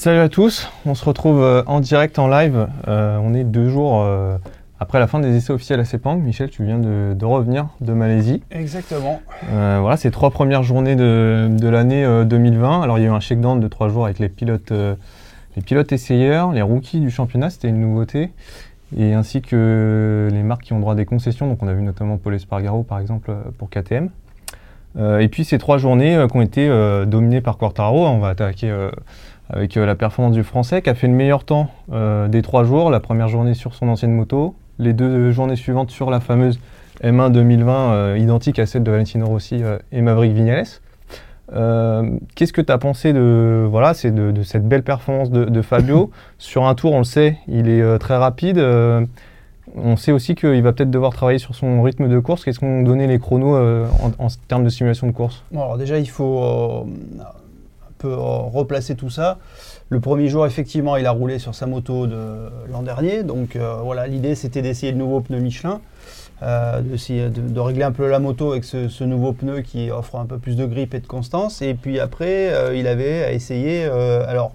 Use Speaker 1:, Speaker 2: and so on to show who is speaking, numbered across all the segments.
Speaker 1: Salut à tous, on se retrouve euh, en direct en live. Euh, on est deux jours euh, après la fin des essais officiels à Sepang. Michel, tu viens de, de revenir de Malaisie.
Speaker 2: Exactement.
Speaker 1: Euh, voilà, c'est trois premières journées de, de l'année euh, 2020. Alors il y a eu un shakedown de trois jours avec les pilotes, les pilotes essayeurs, les rookies du championnat, c'était une nouveauté. Et ainsi que les marques qui ont droit à des concessions. Donc on a vu notamment Paul Espargaro par exemple pour KTM. Euh, et puis ces trois journées euh, qui ont été euh, dominées par Quartaro. On va attaquer avec euh, la performance du Français qui a fait le meilleur temps euh, des trois jours. La première journée sur son ancienne moto, les deux journées suivantes sur la fameuse M1 2020 euh, identique à celle de Valentino Rossi et Maverick Vignales. Euh, Qu'est-ce que tu as pensé de, voilà, c'est de, de cette belle performance de, de Fabio? Sur un tour, on le sait, il est euh, très rapide. euh, on sait aussi qu'il va peut-être devoir travailler sur son rythme de course. Qu'est-ce qu'ont donné les chronos en, en termes de simulation de course?
Speaker 2: Bon, alors déjà, il faut replacer tout ça. Le premier jour, effectivement, il a roulé sur sa moto de l'an dernier. Donc euh, voilà, l'idée, c'était d'essayer le nouveau pneu Michelin, euh, de, régler un peu la moto avec ce, nouveau pneu qui offre un peu plus de grip et de constance. Et puis après, euh, il avait à essayer. alors,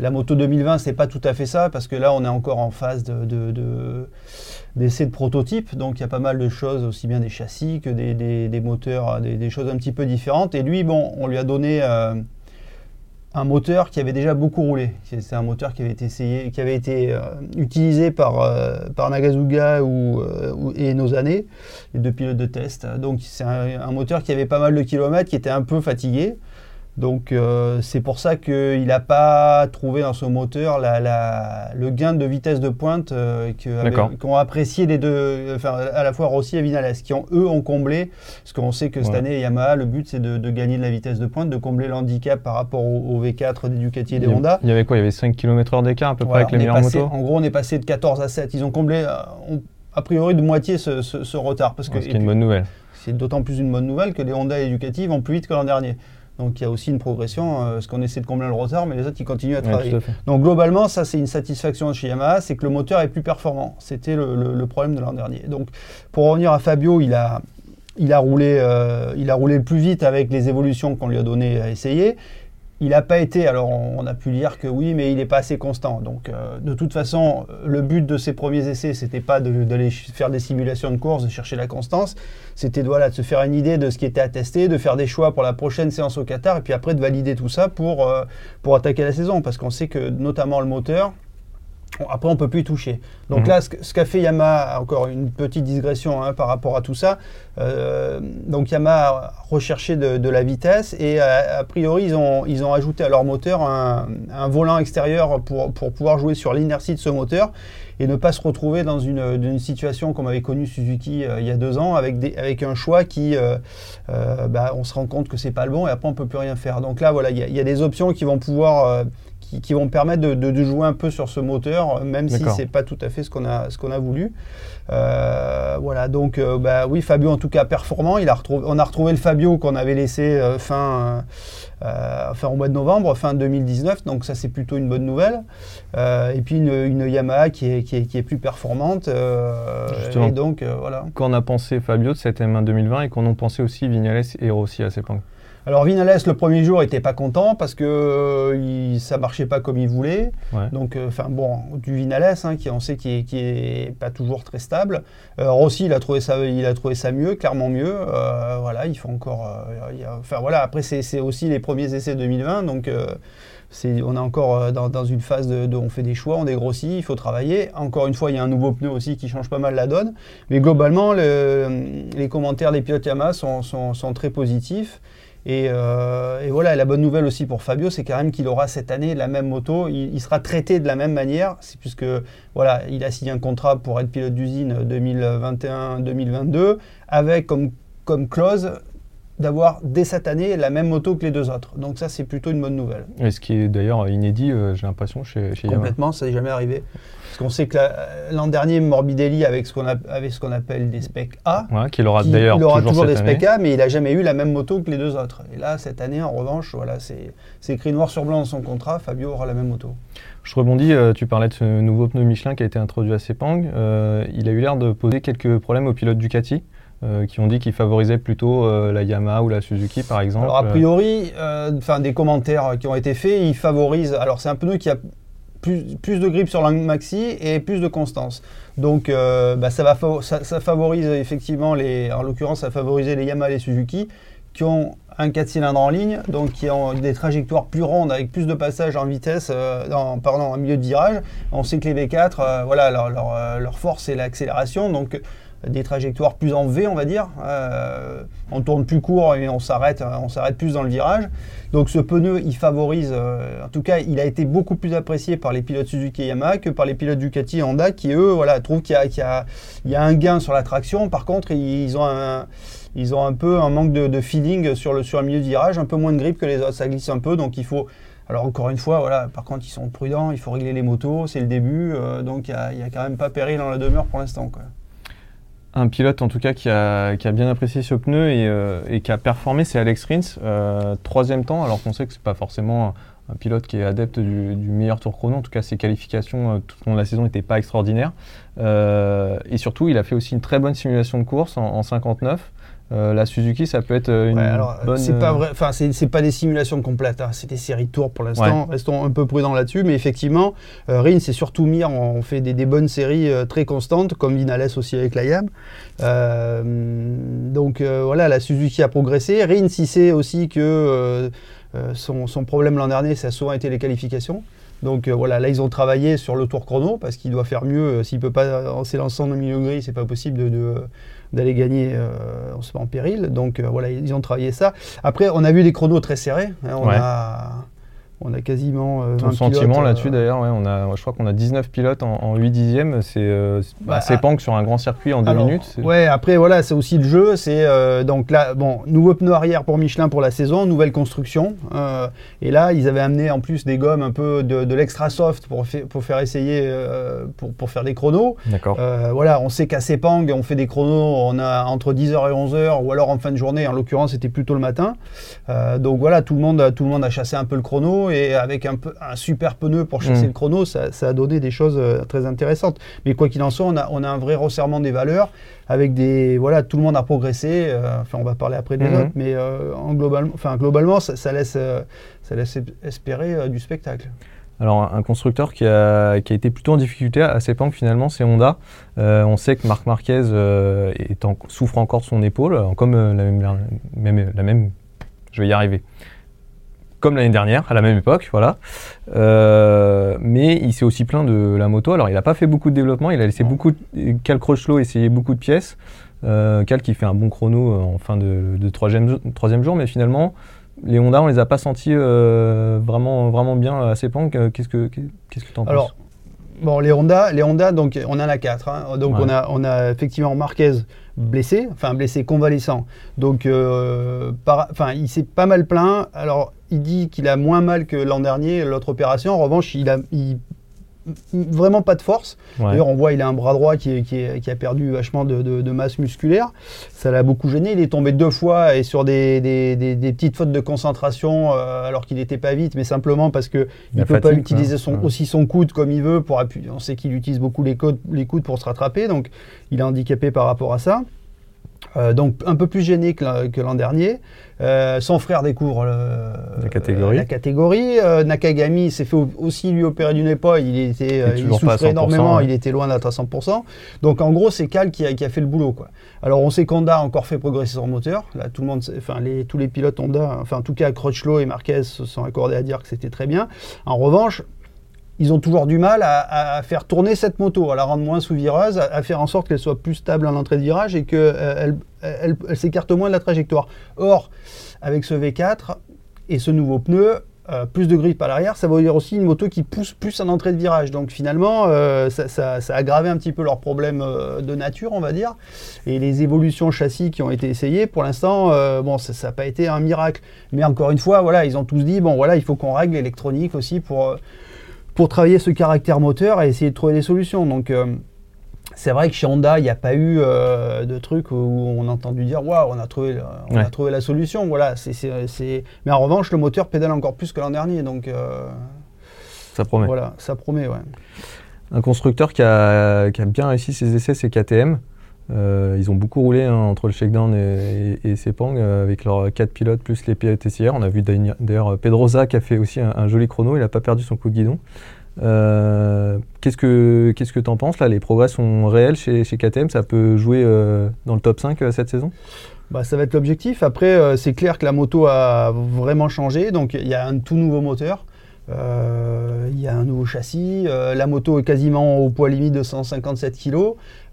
Speaker 2: la moto 2020, c'est pas tout à fait ça, parce que là, on est encore en phase de, de- de- d'essai de prototype. Donc, il y a pas mal de choses, aussi bien des châssis que des, moteurs, des, choses un petit peu différentes. Et lui, bon, on lui a donné un moteur qui avait déjà beaucoup roulé. C'est un moteur qui avait été essayé, qui avait été euh, utilisé par, euh, par Nagazuga ou, euh, et nos années, les deux pilotes de test. Donc, c'est un moteur qui avait pas mal de kilomètres, qui était un peu fatigué. Donc euh, c'est pour ça qu'il n'a pas trouvé dans son moteur la- la- le gain de vitesse de pointe euh, qu'ont apprécié les deux, enfin à la fois Rossi et Vinales, qui ont eux ont comblé, parce qu'on sait que cette
Speaker 1: Ouais.
Speaker 2: année Yamaha, le but c'est de, de gagner de la vitesse de pointe, de combler l'handicap par rapport au, au V4 des Ducati et des
Speaker 1: il y,
Speaker 2: Honda.
Speaker 1: il y avait quoi? Il y avait 5 km/h d'écart à peu
Speaker 2: Voilà,
Speaker 1: près avec les meilleures motos?
Speaker 2: En gros on est passé de 14 à 7, ils ont comblé euh, on- a priori de moitié ce, ce- ce retard, parce que
Speaker 1: Ouais, Ce qui
Speaker 2: et
Speaker 1: est une bonne nouvelle.
Speaker 2: c'est d'autant plus une bonne nouvelle que les Honda et les Ducati vont plus vite que l'an dernier. Donc il y a aussi une progression, euh, parce qu'on essaie de combler le retard, mais les autres ils continuent à travailler.
Speaker 1: à.
Speaker 2: Donc globalement, ça c'est une satisfaction chez Yamaha, c'est que le moteur est plus performant. C'était le, le- le problème de l'an dernier. Donc pour revenir à Fabio, il a, il a, roulé, euh, il a roulé le plus vite avec les évolutions qu'on lui a données à essayer. Il n'a pas été, alors on, a pu lire que oui, mais il n'est pas assez constant. Donc euh, de toute façon, le but de ses premiers essais, c'était pas d'aller faire des simulations de course, de chercher la constance. C'était voilà, de se faire une idée de ce qui était à tester, de faire des choix pour la prochaine séance au Qatar, et puis après de valider tout ça pour, euh, pour attaquer la saison. Parce qu'on sait que notamment le moteur, on- après on peut plus y toucher. Donc
Speaker 1: Mhm.
Speaker 2: là, ce, ce qu'a fait Yamaha, encore une petite digression hein, par rapport à tout ça, euh, donc Yamaha a recherché de, de la vitesse et a, a priori ils ont, ils ont ajouté à leur moteur un, un volant extérieur pour, pour pouvoir jouer sur l'inertie de ce moteur et ne pas se retrouver dans une, situation comme avait connu Suzuki euh, il y a deux ans avec, des, avec un choix qui, euh, euh, bah, on se rend compte que c'est pas le bon et après on peut plus rien faire. Donc là voilà, il y, a- il y a des options qui vont pouvoir euh, qui, qui vont permettre de, de- de jouer un peu sur ce moteur, même si c'est pas tout à fait ce qu'on a, ce qu'on a voulu. Euh, voilà, donc euh, bah, oui, Fabio en tout cas performant. Il a retrouvé, on a retrouvé le Fabio qu'on avait laissé euh, fin, fin au mois de novembre, fin 2019, donc ça c'est plutôt une bonne nouvelle. Et puis une, une Yamaha qui est, qui est, qui est plus performante.
Speaker 1: Justement.
Speaker 2: et donc voilà.
Speaker 1: Qu'en a pensé Fabio de cette M1 2020 et qu'en ont pensé aussi Vignales et Rossi à Sepang
Speaker 2: Alors Vinales le premier jour était pas content parce que euh, il, ça marchait pas comme il voulait.
Speaker 1: Ouais.
Speaker 2: Donc euh, enfin bon du Vinales hein, qui on sait qui est, qui est pas toujours très stable. Euh, Rossi il a trouvé ça il a trouvé ça mieux clairement mieux. Voilà il faut encore enfin voilà après c'est aussi les premiers essais 2020 donc on est encore dans, dans une phase de, de- on fait des choix, on dégrossit, il faut travailler. Encore une fois, il y a un nouveau pneu aussi qui change pas mal la donne. Mais globalement, le- les commentaires des pilotes Yamaha sont, sont- sont très positifs. Et, euh, et voilà, et la bonne nouvelle aussi pour Fabio, c'est quand même qu'il aura cette année la même moto. Il, sera traité de la même manière, puisque voilà, il a signé un contrat pour être pilote d'usine 2021-2022, avec comme clause d'avoir dès cette année la même moto que les deux autres. Donc ça, c'est plutôt une bonne nouvelle.
Speaker 1: Et ce qui est d'ailleurs inédit, euh, j'ai l'impression, chez, chez Yamaha.
Speaker 2: Complètement, ça n'est jamais arrivé. Parce qu'on sait que la- l'an dernier, Morbidelli avec ce qu'on a- avait ce qu'on appelle des specs A.
Speaker 1: Ouais, qu'il aura d'ailleurs
Speaker 2: il aura
Speaker 1: toujours,
Speaker 2: des
Speaker 1: année.
Speaker 2: specs A, mais il n'a jamais eu la même moto que les deux autres. Et là, cette année, en revanche, voilà, c'est écrit noir sur blanc dans son contrat, Fabio aura la même moto.
Speaker 1: Je rebondis, euh, tu parlais de ce nouveau pneu Michelin qui a été introduit à Sepang. Euh, il a eu l'air de poser quelques problèmes aux pilotes Ducati, euh, qui ont dit qu'il favorisait plutôt euh, la Yamaha ou la Suzuki par exemple.
Speaker 2: Alors a priori, euh, des commentaires qui ont été faits, ils favorisent. Alors c'est un pneu qui a plus, de grip sur la maxi et plus de constance. Donc bah, ça, va ça, favorise effectivement les, en l'occurrence ça favorisait les Yamaha et les Suzuki qui ont un 4 cylindres en ligne, donc qui ont des trajectoires plus rondes avec plus de passages en vitesse, pardon, en milieu de virage. On sait que les V4, euh, voilà, leur, leur, force c'est l'accélération, donc des trajectoires plus en V, on va dire. Euh, on tourne plus court et on s'arrête, euh, on s'arrête plus dans le virage. Donc ce pneu, il favorise, euh, en tout cas, il a été beaucoup plus apprécié par les pilotes Suzuki et Yamaha que par les pilotes Ducati et Honda qui, eux, voilà, trouvent qu'il y, a- un gain sur la traction. Par contre, ils ont un, un peu un manque de, feeling sur le, milieu de virage, un peu moins de grip que les autres. Ça glisse un peu, donc il faut. Alors encore une fois, voilà, par contre, ils sont prudents, il faut régler les motos, c'est le début, donc il n'y a, a quand même pas péril dans la demeure pour l'instant.
Speaker 1: Un pilote en tout cas qui a, bien apprécié ce pneu et, euh, et qui a performé, c'est Alex Rins, euh, troisième temps, alors qu'on sait que c'est pas forcément un, pilote qui est adepte du, meilleur tour chrono. En tout cas, ses qualifications euh, tout au long de la saison n'étaient pas extraordinaires. Et surtout, il a fait aussi une très bonne simulation de course en 59. Euh, la Suzuki, ça peut être une
Speaker 2: Ouais, alors,
Speaker 1: bonne.
Speaker 2: c'est pas
Speaker 1: euh,
Speaker 2: vrai, enfin, c'est pas des simulations complètes, hein, c'est des séries de tours pour l'instant. Restons un peu prudents là-dessus, mais effectivement, euh, Rins s'est surtout mis, on fait des, des bonnes séries euh, très constantes, comme Vinales aussi avec la YAM. Euh, donc euh, voilà, la Suzuki a progressé. Rins, il sait aussi que euh, euh, son, son problème l'an dernier, ça a souvent été les qualifications. Donc euh, voilà, là ils ont travaillé sur le tour chrono parce qu'il doit faire mieux. euh, S'il peut pas en s'élançant dans le milieu gris, c'est pas possible de- de, d'aller gagner euh, on se met en péril. Donc euh, voilà, ils ont travaillé ça. Après, on a vu des chronos très serrés. hein, on,
Speaker 1: Ouais.
Speaker 2: a, on a quasiment. euh,
Speaker 1: Ton
Speaker 2: 20
Speaker 1: sentiment
Speaker 2: pilotes,
Speaker 1: là-dessus
Speaker 2: euh,
Speaker 1: d'ailleurs, ouais, on a, je crois qu'on a 19 pilotes en, en 8 dixièmes, c'est euh,
Speaker 2: Bah,
Speaker 1: assez punk sur un grand circuit en 2
Speaker 2: Alors,
Speaker 1: minutes.
Speaker 2: Ouais, après voilà, c'est aussi le jeu. C'est euh, donc là, bon, nouveau pneu arrière pour Michelin pour la saison, nouvelle construction. euh, et là, ils avaient amené en plus des gommes un peu de, de l'extra soft pour, fa- pour faire essayer, euh, pour, pour faire des chronos.
Speaker 1: D'accord.
Speaker 2: Euh, voilà, on sait qu'à Sepang, on fait des chronos, on a entre 10h et 11h, ou alors en fin de journée. En l'occurrence, c'était plutôt le matin. Euh, donc voilà, tout le monde, tout le monde a chassé un peu le chrono et avec un, peu, un super pneu pour chasser
Speaker 1: Mm.
Speaker 2: le chrono, ça, ça a donné des choses euh, très intéressantes. Mais quoi qu'il en soit, on a, on a un vrai resserrement des valeurs avec des voilà, tout le monde a progressé. euh, enfin, on va parler après des
Speaker 1: Mhm.
Speaker 2: autres, mais euh, en global, enfin globalement, ça, ça laisse, euh, ça laisse espérer du spectacle.
Speaker 1: Alors, un- constructeur qui a, qui a été plutôt en difficulté à Sepang, finalement, c'est Honda. Euh, on sait que Marc Marquez euh, est en- souffre encore de son épaule, comme euh, la, même, la même- la même- Je vais y arriver. Comme l'année dernière, à la même époque, voilà. Euh, mais il s'est aussi plaint de la moto. Alors, il n'a pas fait beaucoup de développement. Il a laissé beaucoup de. Cal Crutchlow essayer beaucoup de pièces. Euh, Cal qui fait un bon chrono euh, en fin de, de troisième, troisième jour, mais finalement, les Honda, on les a pas sentis euh, vraiment, vraiment bien à Sepang. Euh, Qu'est-ce que tu en penses?
Speaker 2: Alors, bon, les Honda, les Honda, donc on en a quatre. hein. Donc
Speaker 1: Ouais.
Speaker 2: on a, on a effectivement Marquez blessé, enfin blessé convalescent. Donc, euh, par- enfin, il s'est pas mal plaint. Alors, il dit qu'il a moins mal que l'an dernier, l'autre opération. En revanche, il a il- vraiment pas de force.
Speaker 1: Ouais.
Speaker 2: D'ailleurs, on voit il a un bras droit qui, qui, a perdu vachement de, de- de masse musculaire. Ça l'a beaucoup gêné. Il est tombé deux fois et sur des, des- des- des petites fautes de concentration, euh, alors qu'il n'était pas vite, mais simplement parce que il
Speaker 1: La
Speaker 2: ne peut pas utiliser son,
Speaker 1: Ouais.
Speaker 2: aussi son coude comme il veut pour appuyer. On sait qu'il utilise beaucoup les les coudes pour se rattraper, donc il est handicapé par rapport à ça. Euh, donc un peu plus gêné que l'an- dernier. Euh, son frère découvre le-
Speaker 1: La catégorie.
Speaker 2: la catégorie. Euh, Nakagami s'est fait au- aussi lui opérer d'une épaule. Il, était, euh, il souffrait
Speaker 1: 100%,
Speaker 2: énormément.
Speaker 1: ouais.
Speaker 2: Il était loin d'être à 100%. Donc en gros, c'est Cal qui a, qui a fait le boulot. Quoi. Alors on sait qu'Honda a encore fait progresser son moteur. Là, tout le monde, enfin les, tous les pilotes Honda, enfin en tout cas Crutchlow et Marquez se sont accordés à dire que c'était très bien. En revanche, ils ont toujours du mal à, à faire tourner cette moto, à la rendre moins sous-vireuse, à, à faire en sorte qu'elle soit plus stable en entrée de virage et qu'elle elle, elle- elle s'écarte moins de la trajectoire. Or, avec ce V4 et ce nouveau pneu, euh, plus de grip à l'arrière, ça veut dire aussi une moto qui pousse plus en entrée de virage. Donc finalement, euh, ça, a aggravé un petit peu leurs problèmes euh, de nature, on va dire. Et les évolutions châssis qui ont été essayées, pour l'instant, bon, ça n'a pas été un miracle. Mais encore une fois, voilà, ils ont tous dit, bon voilà, il faut qu'on règle l'électronique aussi pour, pour travailler ce caractère moteur et essayer de trouver des solutions. Donc c'est vrai que chez Honda, il n'y a pas eu euh, de truc où on a entendu dire waouh, on a trouvé, on a trouvé la solution. Voilà, c'est, Mais en revanche, le moteur pédale encore plus que l'an dernier, donc euh,
Speaker 1: ça promet.
Speaker 2: Voilà, ça promet, ouais.
Speaker 1: Un constructeur qui a, bien réussi ses essais, c'est KTM. Euh, ils ont beaucoup roulé hein, entre le shakedown et, et, Sepang avec leurs quatre pilotes plus les hier. On a vu d'ailleurs Pedroza qui a fait aussi un, un joli chrono. Il n'a pas perdu son coup de guidon. Euh, qu'est-ce que tu en penses là? Les progrès sont réels chez, KTM Ça peut jouer euh, dans le top 5 euh, cette saison?
Speaker 2: Bah, ça va être l'objectif. Après, c'est clair que la moto a vraiment changé. Donc, il y a un tout nouveau moteur. Il y a un nouveau châssis. la moto est quasiment au poids limite de 157 kg.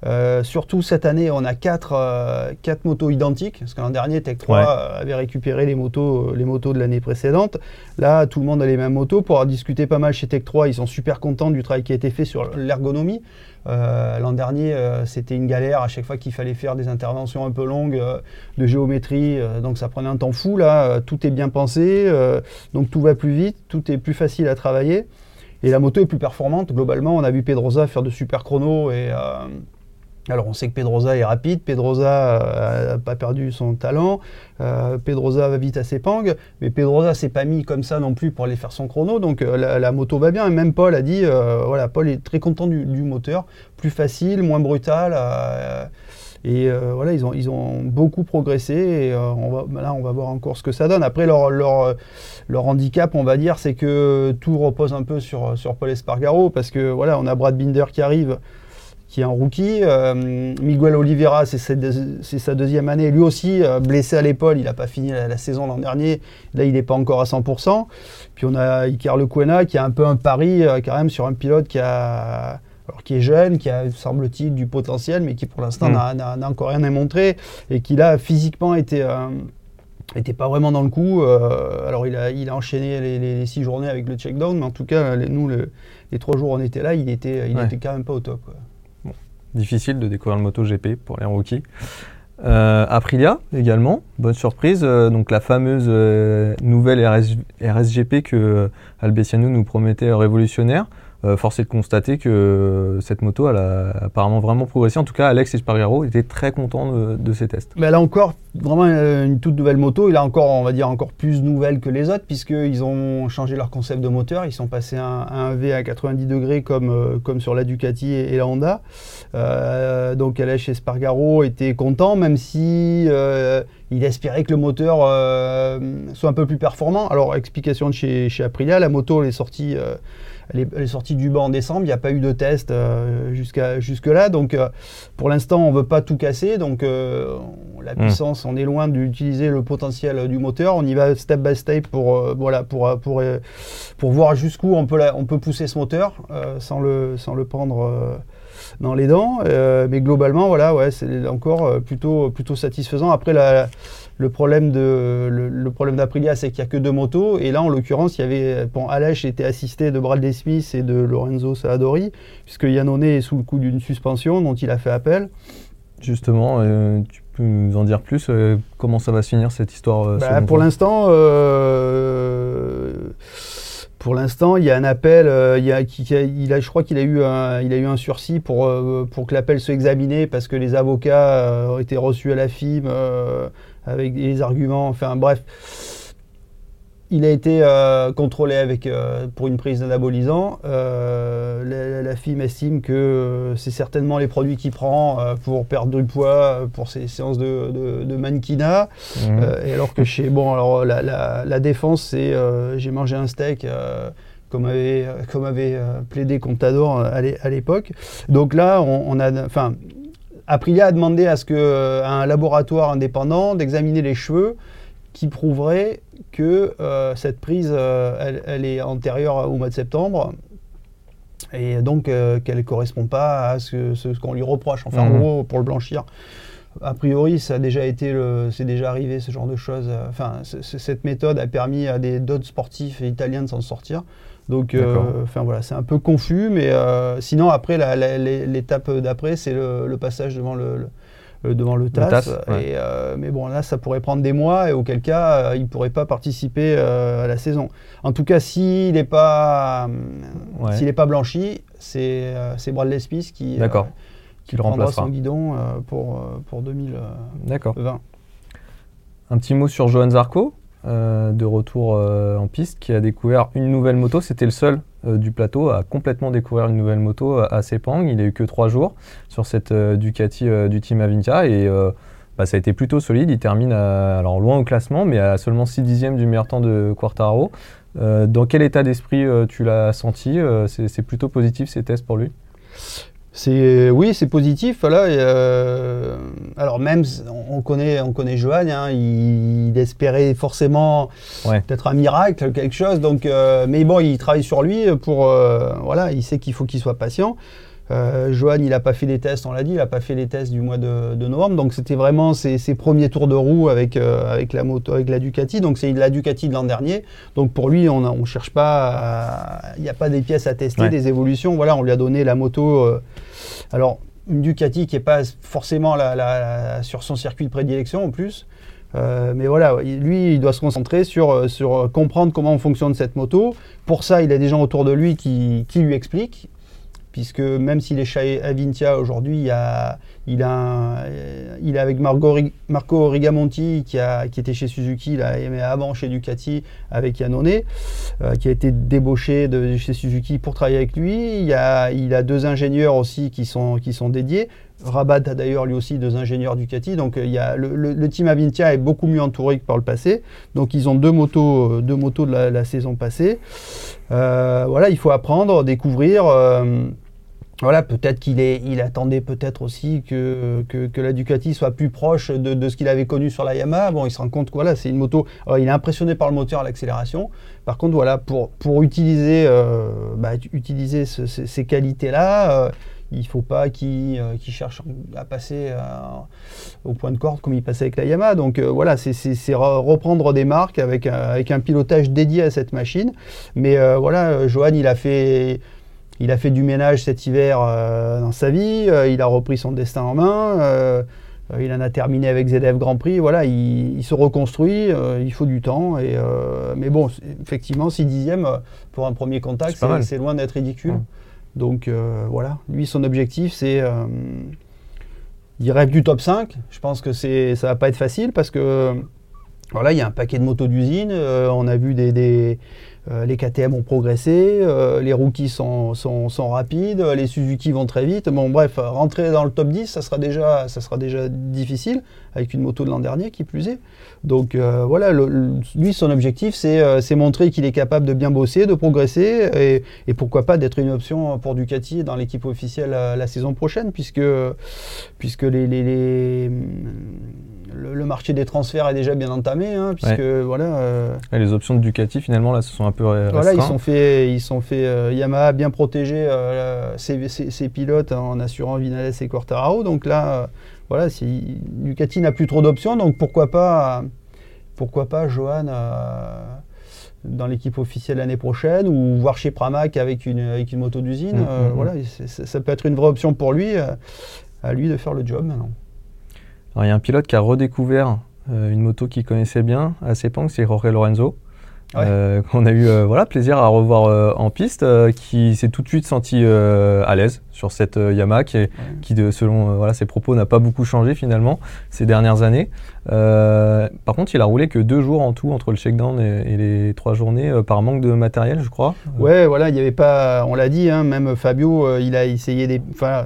Speaker 2: Euh, surtout cette année, on a 4 euh, quatre, motos identiques, parce que l'an dernier, Tech 3 avait récupéré les motos, les motos de l'année précédente. Là, tout le monde a les mêmes motos. Pour avoir discuté pas mal chez Tech 3, ils sont super contents du travail qui a été fait sur l'ergonomie. Euh, l'an dernier, c'était une galère à chaque fois qu'il fallait faire des interventions un peu longues de géométrie, donc ça prenait un temps fou. Là, tout est bien pensé, donc tout va plus vite, tout est plus facile à travailler. Et la moto est plus performante. Globalement, on a vu Pedrosa faire de super chronos et, alors on sait que Pedrosa est rapide, Pedrosa n'a euh, pas perdu son talent, euh, Pedrosa va vite à ses pangs, mais Pedrosa s'est pas mis comme ça non plus pour aller faire son chrono, donc euh, la, moto va bien. Et même Paul a dit, voilà, Paul est très content du, moteur, plus facile, moins brutal. et voilà, ils ont, ils ont beaucoup progressé. Et on va, là, on va voir encore ce que ça donne. Après, leur, leur, leur handicap, on va dire, c'est que tout repose un peu sur, sur Paul Espargaro, parce que voilà, on a Brad Binder qui arrive qui est un rookie. Euh, Miguel Oliveira, c'est sa deuxième année. Lui aussi, euh, blessé à l'épaule, il n'a pas fini la, saison l'an dernier. Là, il n'est pas encore à 100%. Puis on a Icar Lecuena, qui a un peu un pari euh, quand même sur un pilote qui, a, alors, qui est jeune, qui a, semble-t-il, du potentiel, mais qui pour l'instant mm. n'a encore rien à montrer. Et qui là, physiquement, était n'était pas vraiment dans le coup. alors il a, il a enchaîné les, six journées avec le check-down, mais en tout cas, nous, les trois jours où on était là, il était, il était quand même pas au top
Speaker 1: difficile de découvrir le MotoGP pour les rookies. Euh, Aprilia également, bonne surprise. Euh, donc la fameuse euh, nouvelle RSGP que Albessiano nous promettait révolutionnaire. Euh, force est de constater que cette moto, elle a apparemment vraiment progressé. En tout cas, Alex Espargaro était très content de, ses tests.
Speaker 2: Mais elle a encore vraiment une toute nouvelle moto. Il a encore, on va dire, encore plus nouvelle que les autres, puisqu'ils ont changé leur concept de moteur. Ils sont passés à un, V à 90 degrés comme, euh, comme sur la Ducati et, la Honda. Euh, donc Alex Espargaro était content, même si il espérait que le moteur soit un peu plus performant. Alors, explication de chez, chez Aprilia, la moto elle est sortie elle est, sortie du banc en décembre, il n'y a pas eu de test euh, jusqu'à jusque-là. Donc euh, pour l'instant, on ne veut pas tout casser. Donc euh, la hmm. puissance, on est loin d'utiliser le potentiel du moteur. On y va step by step pour, voilà, pour, pour, pour voir jusqu'où on peut, on peut pousser ce moteur sans, le, sans le prendre dans les dents. mais globalement, voilà, ouais, c'est encore plutôt, plutôt satisfaisant. Après, la, le problème de le, problème d'Aprilia, c'est qu'il n'y a que deux motos. Et là, en l'occurrence, il y avait bon, Alèche était assisté de Bradley Smith et de Lorenzo Saadori, puisque Yannone est sous le coup d'une suspension dont il a fait appel.
Speaker 1: Justement, euh, tu peux nous en dire plus euh, Comment ça va se finir cette histoire euh,
Speaker 2: bah, Pour l'instant pour l'instant, il y a un appel. il, y a, a, je crois qu'il a eu un, il a eu un sursis pour, pour que l'appel soit examiné parce que les avocats ont été reçus à la FIM avec des arguments, enfin bref. Il a été euh, contrôlé avec, euh, pour une prise d'anabolisant. Euh, la, FIM estime que c'est certainement les produits qu'il prend pour perdre du poids pour ses séances de, de, mannequinat. Mmh. et alors que chez. Bon, alors la, défense, c'est j'ai mangé un steak comme avait, comme avait plaidé Contador à l'époque. Donc là, on, on a. Enfin, Aprilia a demandé à ce que un laboratoire indépendant d'examiner les cheveux qui prouverait que euh, cette prise, euh, elle, est antérieure au mois de septembre et donc euh, qu'elle ne correspond pas à ce, qu'on lui reproche. Enfin, en mmh. gros, pour le blanchir. a priori, ça a déjà été, c'est déjà arrivé ce genre de choses. Enfin, cette méthode a permis à des d'autres sportifs italiens de s'en sortir. Donc, enfin voilà, c'est un peu confus, mais sinon après, l'étape d'après, c'est le, passage devant le devant le TAS. et, euh, mais bon, là, ça pourrait prendre des mois et auquel cas, euh, il ne pourrait pas participer à la saison. En tout cas, s'il n'est pas, s'il pas blanchi, c'est Bradley Smith qui, qui le prendra son guidon pour, pour 2020.
Speaker 1: Un petit mot sur Johan Zarco, de retour en piste, qui a découvert une nouvelle moto. C'était le seul euh, du plateau à complètement découvrir une nouvelle moto à, Sepang. Il n'a eu que trois jours sur cette euh, Ducati euh, du team Avintia et bah, ça a été plutôt solide. Il termine alors loin au classement, mais à seulement 6 dixièmes du meilleur temps de Quartaro. dans quel état d'esprit tu l'as senti C'est plutôt positif ces tests pour lui?
Speaker 2: C'est oui, c'est positif. Voilà. Euh, alors même, on connaît, on connaît Johan. Hein, il, espérait forcément peut-être un miracle, quelque chose. Donc, euh, mais bon, il travaille sur lui pour euh, voilà. Il sait qu'il faut qu'il soit patient. Euh, Johan, il n'a pas fait les tests, on l'a dit, il n'a pas fait les tests du mois de, novembre. Donc c'était vraiment ses, premiers tours de roue avec, euh, avec, la moto, avec la Ducati. Donc c'est la Ducati de l'an dernier. Donc pour lui, on ne cherche pas, il n'y a pas des pièces à tester, des évolutions. Voilà, on lui a donné la moto. Euh, alors une Ducati qui n'est pas forcément la, sur son circuit de prédilection en plus. mais voilà, lui, il doit se concentrer sur, sur comprendre comment fonctionne cette moto. Pour ça, il a des gens autour de lui qui, qui lui expliquent puisque même s'il est chez Avintia aujourd'hui, il, a, il, a il est avec Marco Rigamonti qui, a, qui était chez Suzuki, là, mais avant chez Ducati avec Yannone, euh, qui a été débauché de chez Suzuki pour travailler avec lui. Il, a, il a deux ingénieurs aussi qui sont, qui sont dédiés. Rabat a d'ailleurs lui aussi deux ingénieurs Ducati. Donc il y a le, team Avintia est beaucoup mieux entouré que par le passé. Donc ils ont deux motos, deux motos de la, saison passée. Euh, voilà, il faut apprendre, découvrir. Euh, voilà, peut-être qu'il il attendait peut-être aussi que, que, la Ducati soit plus proche de, ce qu'il avait connu sur la Yamaha. Bon, il se rend compte que voilà, c'est une moto. il est impressionné par le moteur à l'accélération. Par contre, voilà, pour, utiliser, euh, bah, ces qualités-là, euh, il ne faut pas qu'il euh, cherche à passer au point de corde comme il passait avec la Yamaha. Donc voilà, c'est reprendre des marques avec, avec un pilotage dédié à cette machine. Mais voilà, Johan, il a fait il a fait du ménage cet hiver euh, dans sa vie, euh, il a repris son destin en main, euh, il en a terminé avec ZF Grand Prix, voilà, il, se reconstruit, il faut du temps. Et, mais bon, effectivement, 6 dixièmes pour un premier contact, c'est loin d'être ridicule. Donc voilà, lui, son objectif, c'est... il rêve du top 5. Je pense que ça ne va pas être facile parce que voilà, il y a un paquet de motos d'usine. on a vu des euh, les KTM ont progressé, euh, les rookies sont, rapides, les Suzuki vont très vite. Bon, bref, rentrer dans le top 10, ça sera déjà, difficile avec une moto de l'an dernier qui plus est. Donc euh, voilà, lui, son objectif, c'est montrer qu'il est capable de bien bosser, de progresser et, pourquoi pas d'être une option pour Ducati dans l'équipe officielle la, saison prochaine, puisque, puisque les le, marché des transferts est déjà bien entamé, hein, puisque voilà. Euh,
Speaker 1: les options de Ducati finalement là se sont un peu
Speaker 2: Voilà, ils sont fait, ils sont fait euh, Yamaha bien protéger euh, ses, pilotes en assurant Vinales et Quartararo. Donc là, voilà, si Ducati n'a plus trop d'options, donc pourquoi pas, pourquoi pas Johan dans l'équipe officielle l'année prochaine ou voir chez Pramac avec une, avec une moto d'usine. Mm, mm, mm. voilà, ça peut être une vraie option pour lui, à lui de faire le job maintenant
Speaker 1: il y a un pilote qui a redécouvert euh, une moto qu'il connaissait bien à Sepang, c'est Jorge Lorenzo. Euh, qu'on a eu euh, voilà, plaisir à revoir en piste, qui s'est tout de suite senti à l'aise sur cette Yamaha, qui, qui de, selon voilà, ses propos, n'a pas beaucoup changé finalement ces dernières années. par contre, il a roulé que deux jours en tout entre le shakedown et, les trois journées par manque de matériel, je crois.
Speaker 2: Ouais, voilà, il y avait pas, on l'a dit, hein, même Fabio, il a essayé des,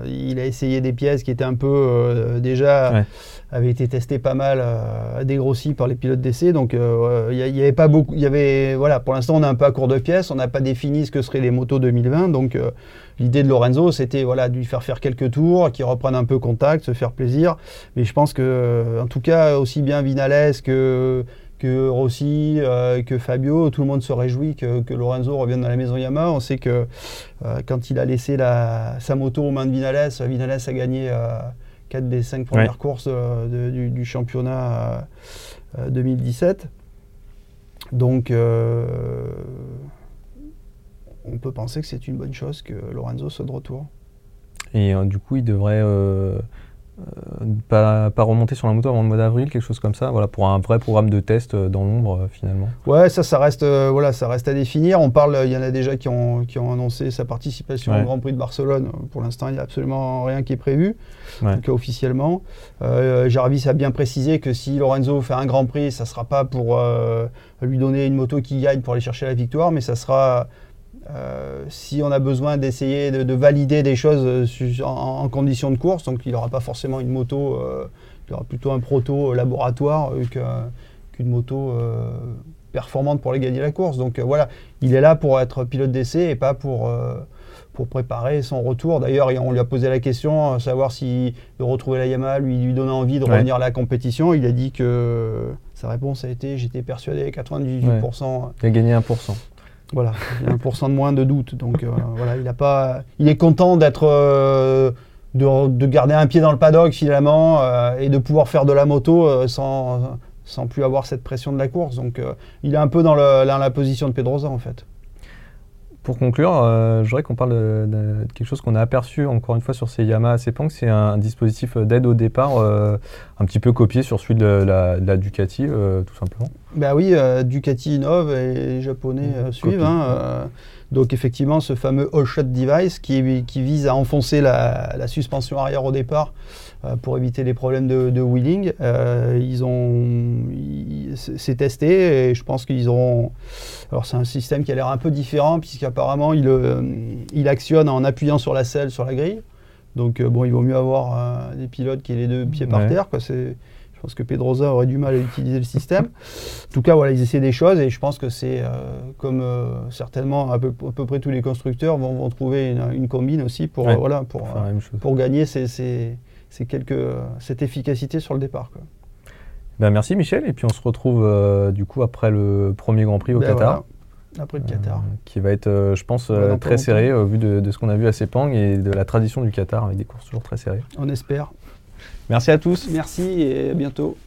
Speaker 2: il a essayé des pièces qui étaient un peu déjà avait été testé pas mal, euh, dégrossi par les pilotes d'essai. Donc il euh, n'y avait pas beaucoup. Y avait, voilà, pour l'instant, on est un peu à court de pièces. On n'a pas défini ce que seraient les motos 2020. Donc euh, l'idée de Lorenzo, c'était voilà, de lui faire faire quelques tours, qu'il reprenne un peu contact, se faire plaisir. Mais je pense que, en tout cas, aussi bien Vinales que Rossi, que Fabio, tout le monde se réjouit que, que, Lorenzo revienne dans la maison Yamaha. On sait que quand il a laissé la, sa moto aux mains de Vinales, Vinales a gagné 4 des 5 premières courses du, du, championnat 2017. Donc, on peut penser que c'est une bonne chose que Lorenzo soit de retour.
Speaker 1: Et du coup, il devrait euh, pas, pas, remonter sur la moto avant le mois d'avril, quelque chose comme ça, voilà, pour un vrai programme de test euh, dans l'ombre euh, finalement.
Speaker 2: Ouais, ça, ça reste, voilà, ça reste à définir. On parle, il y en a déjà qui ont, qui ont annoncé sa participation au Grand Prix de Barcelone. Pour l'instant, il n'y a absolument rien qui est prévu, en tout cas officiellement. Jarvis a bien précisé que si Lorenzo fait un Grand Prix, ça ne sera pas pour lui donner une moto qui gagne pour aller chercher la victoire, mais ça sera euh, si on a besoin d'essayer de, valider des choses euh, en, conditions de course, donc il n'aura pas forcément une moto, euh, il aura plutôt un proto laboratoire qu'une moto performante pour aller gagner la course. Donc voilà, il est là pour être pilote d'essai et pas pour, pour préparer son retour. D'ailleurs, on lui a posé la question, savoir si de retrouver la Yamaha lui, lui donnait envie de revenir à la compétition. Il a dit que sa réponse a été j'étais persuadé à 98%.
Speaker 1: Il a gagné 1%.
Speaker 2: Voilà, il y a 1% de moins de doute. Donc euh, voilà, il, a pas, il est content d'être, euh, de, garder un pied dans le paddock finalement euh, et de pouvoir faire de la moto sans, sans plus avoir cette pression de la course. Donc il est un peu dans, le, dans la position de Pedrosa en fait.
Speaker 1: Pour conclure, euh, je voudrais qu'on parle de, quelque chose qu'on a aperçu encore une fois sur ces Yamaha Sepang. C'est un, dispositif d'aide au départ, euh, un petit peu copié sur celui de la, Ducati, euh, tout simplement.
Speaker 2: Bah oui, Ducati innove et les Japonais suivent. Hein, donc effectivement, ce fameux all-shot device qui, qui, vise à enfoncer la, suspension arrière au départ pour éviter les problèmes de, wheeling. ils ont, c'est testé et je pense qu'ils auront alors c'est un système qui a l'air un peu différent puisqu'apparemment il, euh, il actionne en appuyant sur la selle sur la grille. Donc euh, bon, il vaut mieux avoir euh, des pilotes qui aient les deux pieds par terre. Quoi. Je pense que Pedrosa aurait du mal à utiliser le système. en tout cas, voilà, ils essaient des choses et je pense que c'est comme certainement à peu, près tous les constructeurs vont, trouver une, combine aussi pour, voilà, pour, pour gagner ces, quelques, cette efficacité sur le départ. Quoi.
Speaker 1: Ben, merci Michel, et puis on se retrouve euh, du coup après le premier Grand Prix au ben Qatar.
Speaker 2: Après le Qatar. Euh,
Speaker 1: qui va être, euh, je pense, très serré au vu de, ce qu'on a vu à Sepang et de la tradition du Qatar avec des courses toujours très serrées.
Speaker 2: On espère.
Speaker 1: Merci à tous.
Speaker 2: Merci et à bientôt.